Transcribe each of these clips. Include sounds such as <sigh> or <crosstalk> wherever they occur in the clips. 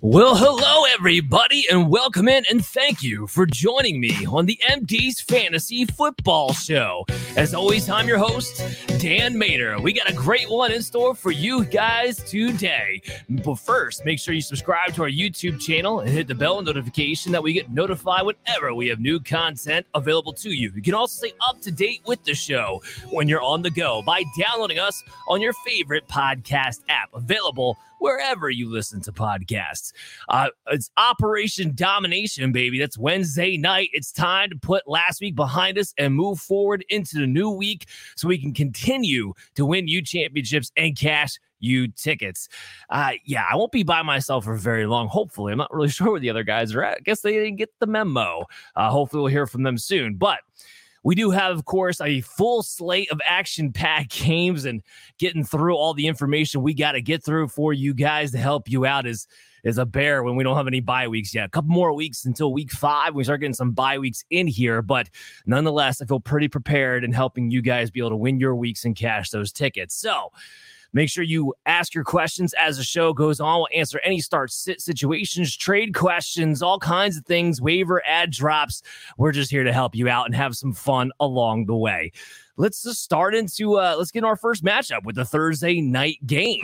Well, hello, everybody, and welcome in, and thank you for joining me on the MD's Fantasy Football Show. As always, I'm your host, Dan Mater. We got a great one in store for you guys today. But first, make sure you subscribe to our YouTube channel and hit the bell notification that we get notified whenever we have new content available to you. You can also stay up to date with the show when you're on the go by downloading us on your favorite podcast app, available wherever you listen to podcasts. Uh, it's Operation Domination, baby. That's Wednesday night. It's time to put last week behind us and move forward into the new week so we can continue to win you championships and cash you tickets. Uh, yeah, I won't be by myself for very long. Hopefully, I'm not really <laughs> sure where the other guys are at. I guess they didn't get the memo. Uh, hopefully, we'll hear from them soon. But we do have, of course, a full slate of action packed <laughs> games and getting through all the information we got to get through for you guys to help you out is is a bear when we don't have any bye weeks yet. A couple more weeks until week five. We start getting some bye weeks in here, but nonetheless, I feel pretty prepared in helping you guys be able to win your weeks and cash those tickets. So Make sure you ask your questions as the show goes on. We'll answer any start sit situations, trade questions, all kinds of things, waiver add drops. We're just here to help you out and have some fun along the way. Let's just start into uh let's get our first matchup with the Thursday night game.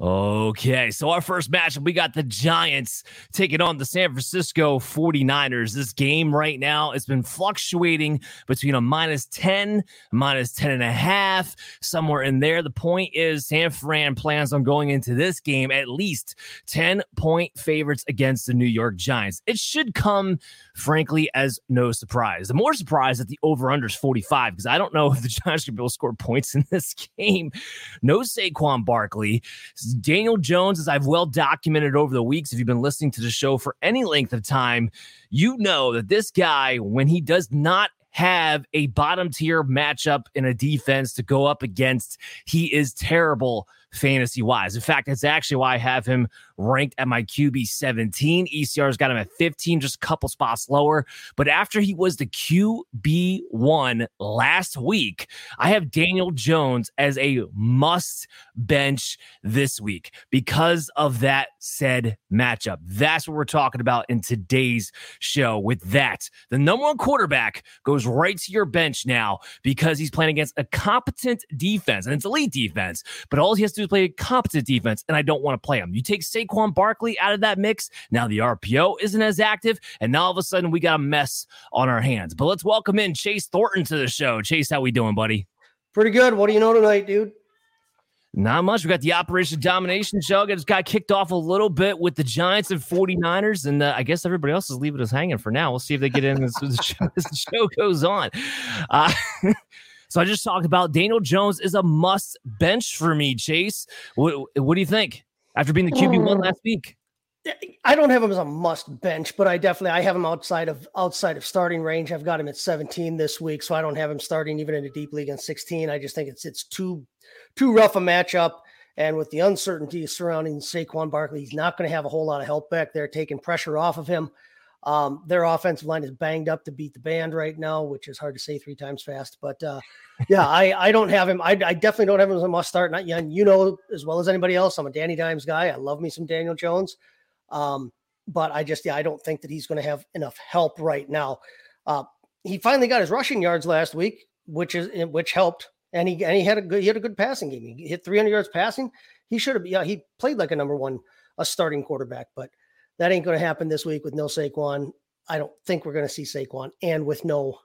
Okay, so our first matchup, we got the Giants taking on the San Francisco 49ers. This game right now has been fluctuating between a minus 10, minus 10 and a half, somewhere in there. The point is, San Fran plans on going into this game at least 10 point favorites against the New York Giants. It should come, frankly, as no surprise. The more surprise that the over under is 45, because I don't know <laughs> if the Giants can be able to score points in this <laughs> game. No Saquon Barkley. Daniel Jones, as I've well documented over the weeks, if you've been listening to the show for any length of time, you know that this guy, when he does not have a bottom tier matchup in a defense to go up against, he is terrible fantasy wise. In fact, that's actually why I have him ranked at my QB 17. ECR's got him at 15, just a couple spots lower. But after he was the QB1 last week, I have Daniel Jones as a must bench this week because of that said matchup. That's what we're talking about in today's show. With that, the number one quarterback goes right to your bench now because he's playing against a competent defense and it's elite defense, but all he has to do is play a competent defense, and I don't want to play him. You take Saquon Barkley out of that mix. Now the RPO isn't as active, and now all of a sudden we got a mess on our hands. But let's welcome in Chase Thornton to the show. Chase, how we doing, buddy? Pretty good. What do you know tonight, dude? Not much. We got the Operation Domination show. It just got kicked off a little bit with the Giants and 49ers. And uh, I guess everybody else is leaving us hanging for now. We'll see if they get in as, <laughs> the, show, as the, show, goes on. Uh, <laughs> so I just talked about Daniel Jones is a must bench for me, Chase. What, what do you think after being the QB1 last week? I don't have him as a must bench, but I definitely I have him outside of outside of starting range. I've got him at 17 this week, so I don't have him starting even in a deep league in 16. I just think it's it's too too rough a matchup. And with the uncertainty surrounding Saquon Barkley, he's not going to have a whole lot of help back there, taking pressure off of him. Um, their offensive line is banged up to beat the band right now, which is hard to say three times fast. But uh, yeah, I, I don't have him. I, I, definitely don't have him as a must start. Not yet. You know as well as anybody else, I'm a Danny Dimes guy. I love me some Daniel Jones. Um, but I just yeah, I don't think that he's going to have enough help right now. Uh, he finally got his rushing yards last week, which is which helped and he and he had a good he had a good passing game. He hit 300 yards passing. He should have yeah he played like a number one a starting quarterback, but that ain't going to happen this week with no Saquon. I don't think we're going to see Saquon and with no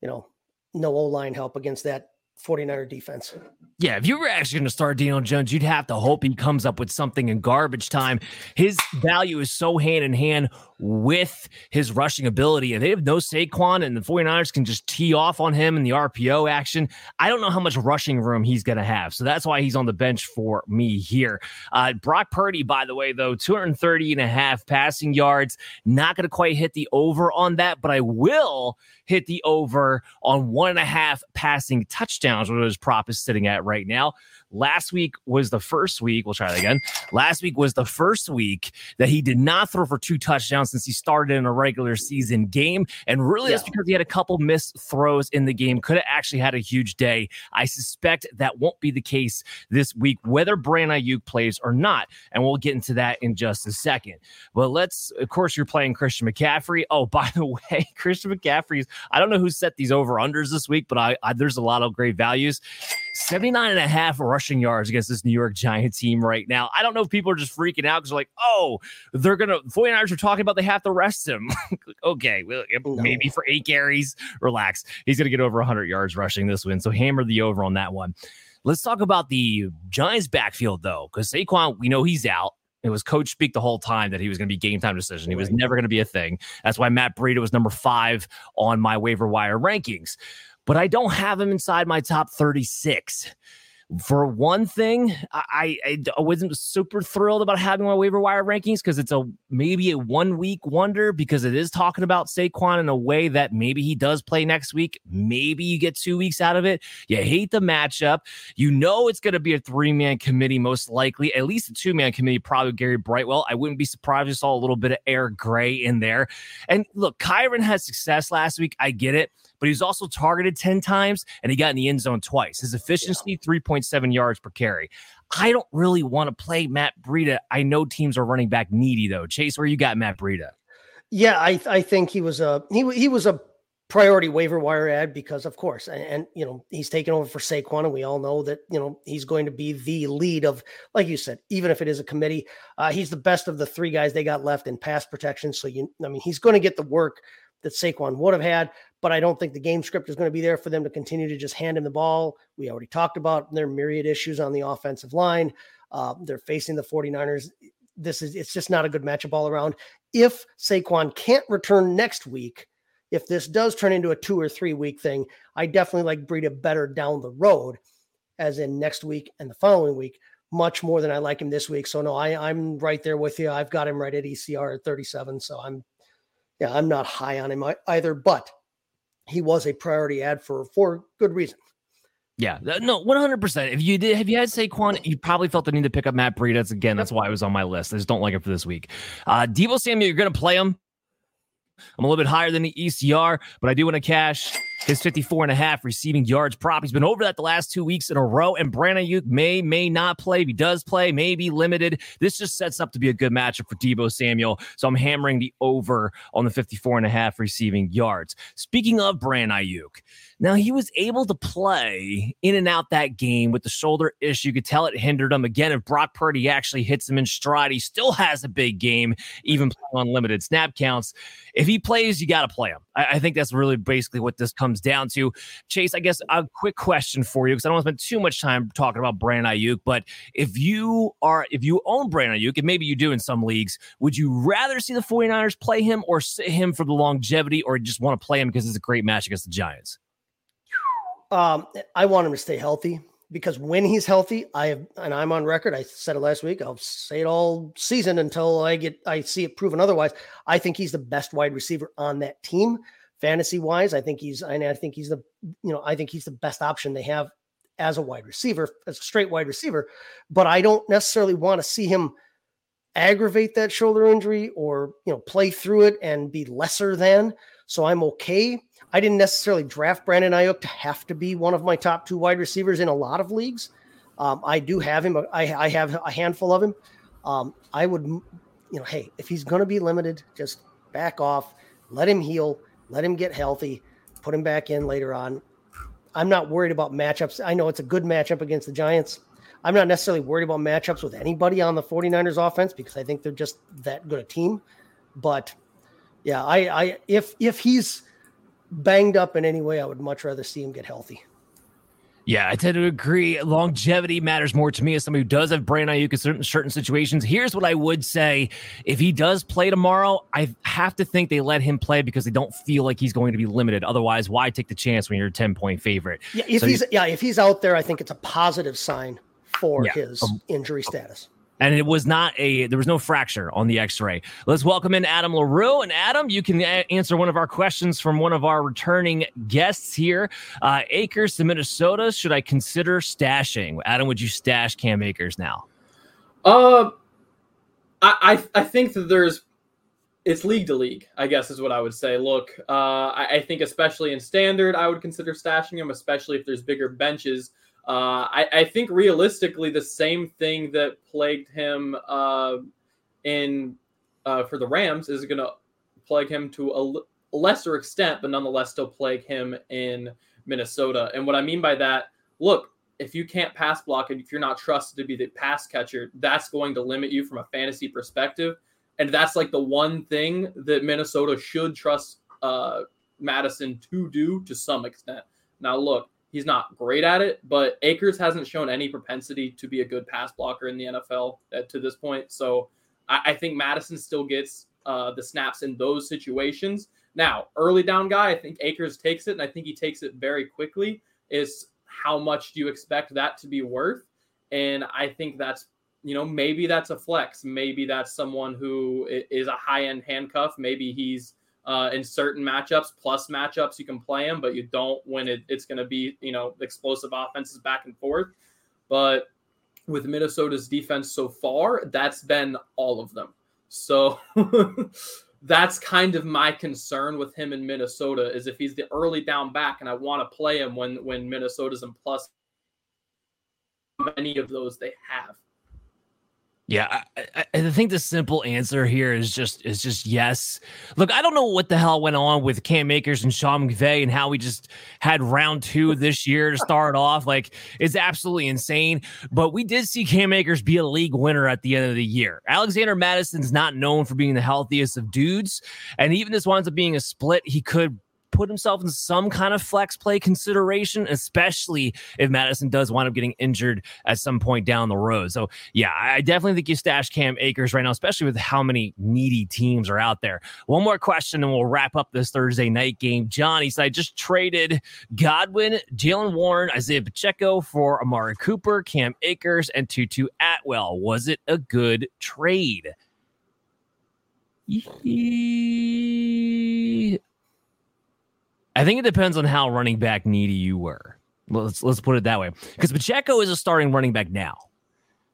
you know no O line help against that 49er defense. Yeah, if you were actually going to start Daniel Jones, you'd have to hope he comes up with something in garbage time. His value is so hand in hand with his rushing ability. And they have no Saquon, and the 49ers can just tee off on him in the RPO action. I don't know how much rushing room he's going to have. So that's why he's on the bench for me here. Uh, Brock Purdy, by the way, though, 230 and a half passing yards. Not going to quite hit the over on that, but I will hit the over on one and a half passing touchdowns, where his prop is sitting at right now. Last week was the first week. We'll try that again. Last week was the first week that he did not throw for two touchdowns since he started in a regular season game. And really, yeah. that's because he had a couple missed throws in the game. Could have actually had a huge day. I suspect that won't be the case this week, whether Brandon Aiyuk plays or not. And we'll get into that in just a second. But let's, of course, you're playing Christian McCaffrey. Oh, <laughs> by the way, Christian McCaffrey's, I don't know who set these over unders this week, but I, I there's a lot of great values. 79 and a half rushing yards against this New York Giant team right now. I don't know if people are just freaking out because they're like, oh, they're going to, 49ers are talking about they have to rest him. <laughs> okay, well, maybe for eight carries, relax. He's going to get over 100 yards rushing this win. So hammer the over on that one. Let's talk about the Giants backfield though, because Saquon, we know he's out. It was coach speak the whole time that he was going to be game time decision. He was never going to be a thing. That's why Matt Breida was number five on my waiver wire rankings but I don't have him inside my top 36. For one thing, I, I, wasn't super thrilled about having my waiver wire rankings because it's a maybe a one week wonder because it is talking about Saquon in a way that maybe he does play next week. Maybe you get two weeks out of it. You hate the matchup. You know it's going to be a three man committee, most likely, at least a two man committee, probably Gary Brightwell. I wouldn't be surprised if you saw a little bit of Eric Gray in there. And look, Kyren had success last week. I get it but he's also targeted 10 times and he got in the end zone twice. His efficiency, yeah. 3.7 yards per carry. I don't really want to play Matt Breida. I know teams are running back needy though. Chase, where you got Matt Breida? Yeah, I I think he was a he he was a priority waiver wire add because of course and, and, you know he's taken over for Saquon and we all know that you know he's going to be the lead of like you said even if it is a committee uh, he's the best of the three guys they got left in pass protection so you I mean he's going to get the work that Saquon would have had but I don't think the game script is going to be there for them to continue to just hand him the ball. We already talked about their myriad issues on the offensive line. Uh, they're facing the 49ers. This is it's just not a good matchup all around. If Saquon can't return next week, if this does turn into a two or three week thing, I definitely like Breida better down the road, as in next week and the following week, much more than I like him this week. So no, I, I'm right there with you. I've got him right at ECR at 37. So I'm yeah, I'm not high on him either, but he was a priority add for for good reason. Yeah, no, one hundred percent. If you did, have you had Saquon, you probably felt the need to pick up Matt Breida. That's again, that's why I was on my list. I just don't like it for this week. Uh, Deebo Samuel, you're going to play him. I'm a little bit higher than the ECR, but I do want to cash his 54 and a half receiving yards prop. He's been over that the last two weeks in a row, and Brandon Aiyuk may, may not play. If he does play, may be limited. This just sets up to be a good matchup for Deebo Samuel. So I'm hammering the over on the 54 and a half receiving yards. Speaking of Brandon Aiyuk, now he was able to play in and out that game with the shoulder issue. You could tell it hindered him. Again, if Brock Purdy actually hits him in stride, he still has a big game, even on limited snap counts. If he plays, you got to play him. I, I, think that's really basically what this comes down to. Chase, I guess a quick question for you because I don't want to spend too much time talking about Brandon Aiyuk, but if you are if you own Brandon Aiyuk, and maybe you do in some leagues, would you rather see the 49ers play him or sit him for the longevity or just want to play him because it's a great match against the Giants? Um, I want him to stay healthy because when he's healthy, I have, and I'm on record. I said it last week. I'll say it all season until I get I see it proven otherwise. I think he's the best wide receiver on that team, fantasy wise. I think he's, and I think he's the, you know, I think he's the best option they have as a wide receiver, as a straight wide receiver. But I don't necessarily want to see him aggravate that shoulder injury or you know play through it and be lesser than. So I'm okay I didn't necessarily draft Brandon Aiyuk to have to be one of my top two wide receivers in a lot of leagues. Um, I do have him. I, I, have a handful of him. Um, I would, you know, hey, if he's going to be limited, just back off, let him heal, let him get healthy, put him back in later on. I'm not worried about matchups. I know it's a good matchup against the Giants. I'm not necessarily worried about matchups with anybody on the 49ers offense because I think they're just that good a team. But yeah, I, I if if he's banged up in any way, I would much rather see him get healthy. Yeah, I tend to agree. Longevity matters more to me as somebody who does have Brandon Aiyuk in certain certain situations. Here's what I would say: if he does play tomorrow, I have to think they let him play because they don't feel like he's going to be limited. Otherwise, why take the chance when you're a ten point favorite? Yeah, if so he's yeah, if he's out there, I think it's a positive sign for yeah, his um, injury status and it was not a there was no fracture on the x-ray. Let's welcome in adam larue. And adam you can a- answer one of our questions from one of our returning guests here. Uh, akers to minnesota should i consider stashing? Adam would you stash cam akers now? Uh i i, I think that there's it's league to league, I guess is what I would say. Look, uh, I, I think especially in standard, I would consider stashing him, especially if there's bigger benches. Uh, I, I, think realistically, the same thing that plagued him uh, in uh, for the Rams is going to plague him to a l- lesser extent, but nonetheless still plague him in Minnesota. And what I mean by that, look, if you can't pass block and if you're not trusted to be the pass catcher, that's going to limit you from a fantasy perspective. And that's like the one thing that Minnesota should trust uh, Mattison to do to some extent. Now, look, He's not great at it, but Akers hasn't shown any propensity to be a good pass blocker in the NFL at, to this point. So I, I think Mattison still gets uh, the snaps in those situations. Now, early down guy, I think Akers takes it, and I think he takes it very quickly. Is how much do you expect that to be worth? And I think that's you know maybe that's a flex, maybe that's someone who is a high end handcuff. Maybe he's uh, in certain matchups, plus matchups, you can play him, but you don't when it, it's going to be, you know, explosive offenses back and forth. But with Minnesota's defense so far, that's been all of them. So <laughs> that's kind of my concern with him in Minnesota is if he's the early down back and I want to play him when when Minnesota's in plus many of those they have. Yeah, I, I, think the simple answer here is just is just yes. Look, I don't know what the hell went on with Cam Akers and Sean McVay and how we just had round two <laughs> this year to start off. Like, it's absolutely insane. But we did see Cam Akers be a league winner at the end of the year. Alexander Mattison's not known for being the healthiest of dudes, and even this winds up being a split. He could put himself in some kind of flex play consideration, especially if Mattison does wind up getting injured at some point down the road. So, yeah, I definitely think you stash Cam Akers right now, especially with how many needy teams are out there. One more question, and we'll wrap up this Thursday night game. Johnny said, I just traded Godwin, Jaylen Warren, Isaiah Pacheco for Amari Cooper, Cam Akers, and Tutu Atwell. Was it a good trade? I think it depends on how running back needy you were. Let's let's put it that way. Because Pacheco is a starting running back now.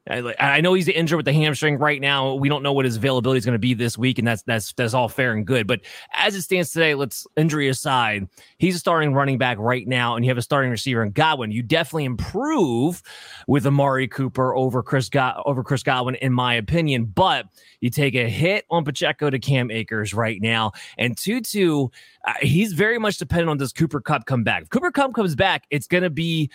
I, I know he's injured with the hamstring right now. We don't know what his availability is going to be this week, and that's that's that's all fair and good. But as it stands today, let's injury aside, he's a starting running back right now, and you have a starting receiver in Godwin. You definitely improve with Amari Cooper over Chris God, over Chris Godwin, in my opinion. But you take a hit on Pacheco to Cam Akers right now, and Tutu, uh, he's very much dependent on does Cooper Kupp come back. If Cooper Kupp comes back, it's going to be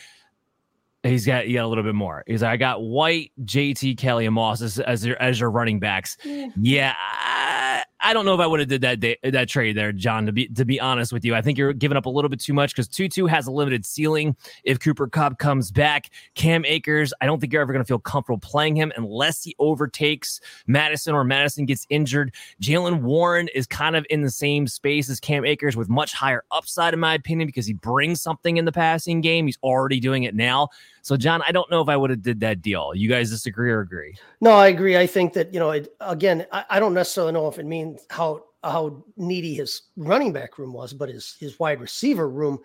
He's got he got a little bit more. He's like, I got White, JT, Kelly, and Moss as as your, as your running backs. Yeah, yeah I, I, don't know if I would have did that day, that trade there, John. To be to be honest with you, I think you're giving up a little bit too much because Tutu has a limited ceiling. If Cooper Kupp comes back, Cam Akers, I don't think you're ever going to feel comfortable playing him unless he overtakes Mattison or Mattison gets injured. Jaylen Warren is kind of in the same space as Cam Akers with much higher upside, in my opinion, because he brings something in the passing game. He's already doing it now. So, John, I don't know if I would have did that deal. You guys disagree or agree? No, I agree. I think that you know, it, again, I, I, don't necessarily know if it means how how needy his running back room was, but his his wide receiver room.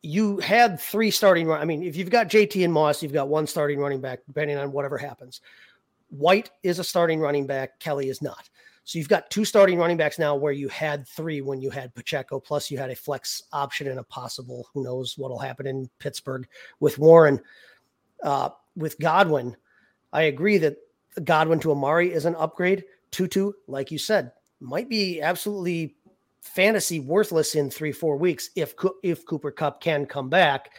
You had three starting. I mean, if you've got JT and Moss, you've got one starting running back, depending on whatever happens. White is a starting running back. Kelly is not. So you've got two starting running backs now where you had three when you had Pacheco, plus you had a flex option and a possible, who knows what'll happen in Pittsburgh with Warren. Uh, with Godwin, I agree that Godwin to Amari is an upgrade. Tutu, like you said, might be absolutely fantasy worthless in three, four weeks if if Cooper Kupp can come back.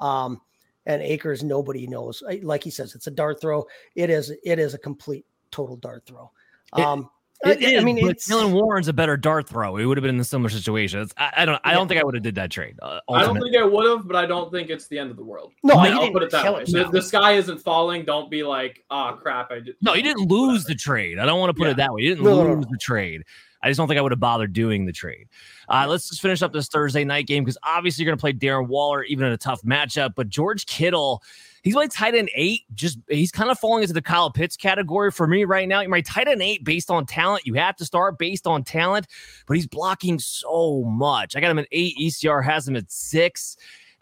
Um, and Akers, nobody knows. Like he says, it's a dart throw. It is. It is a complete total dart throw. Um, It, it, I mean, it's Jaylen Warren's a better dart throw. It would have been in a similar situation. I, I, don't. I don't think I would have did that trade. Uh, I don't think I would have, but I don't think it's the end of the world. No, I will put it that way. The, the, sky isn't falling. Don't be like, ah, oh, crap. I did. No, you didn't lose Whatever. the trade. I don't want to put yeah. it that way. You didn't no, lose no, no. the trade. I just don't think I would have bothered doing the trade. Uh, let's just finish up this Thursday night game because obviously you're going to play Darren Waller even in a tough matchup. But George Kittle He's my tight end eight. Just he's kind of falling into the Kyle Pitts category for me right now. My tight end eight based on talent. You have to start based on talent, but he's blocking so much. I got him at eight. ECR has him at six.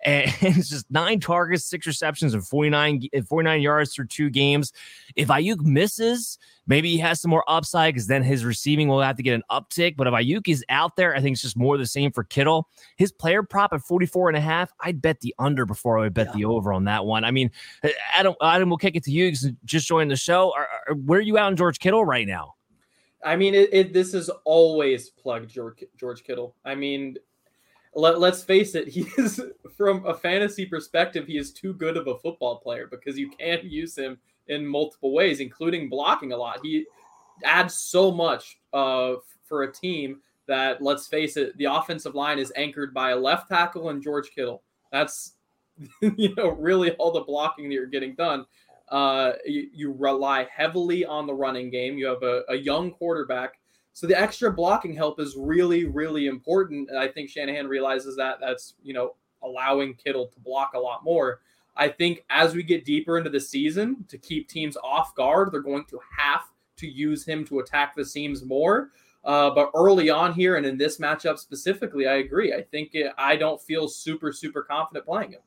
And <laughs> it's just nine targets, six receptions, and 49, 49 yards through two games. If Aiyuk misses, maybe he has some more upside because then his receiving will have to get an uptick. But if Aiyuk is out there, I think it's just more the same for Kittle. His player prop at 44 and a half, I'd bet the under before I would bet yeah. the over on that one. I mean, uh, Adam, Adam, we'll kick it to you just joined the show. Are, are, where are you out in George Kittle right now? I mean, it, it, this is always plugged George, George Kittle. I mean, let, let's face it, <laughs> he is from a fantasy perspective, he is too good of a football player because you can use him in multiple ways, including blocking a lot. He adds so much uh, for a team that, let's face it, the offensive line is anchored by a left tackle and George Kittle. That's <laughs> you know really all the blocking that you're getting done. Uh, you, you, rely heavily on the running game. You have a, a young quarterback so the extra blocking help is really, really important. And I think Shanahan realizes that that's, you know, allowing Kittle to block a lot more. I think as we get deeper into the season to keep teams off guard, they're going to have to use him to attack the seams more. Uh, but early on here and in this matchup specifically, I agree. I think it, I don't feel super, super confident playing him.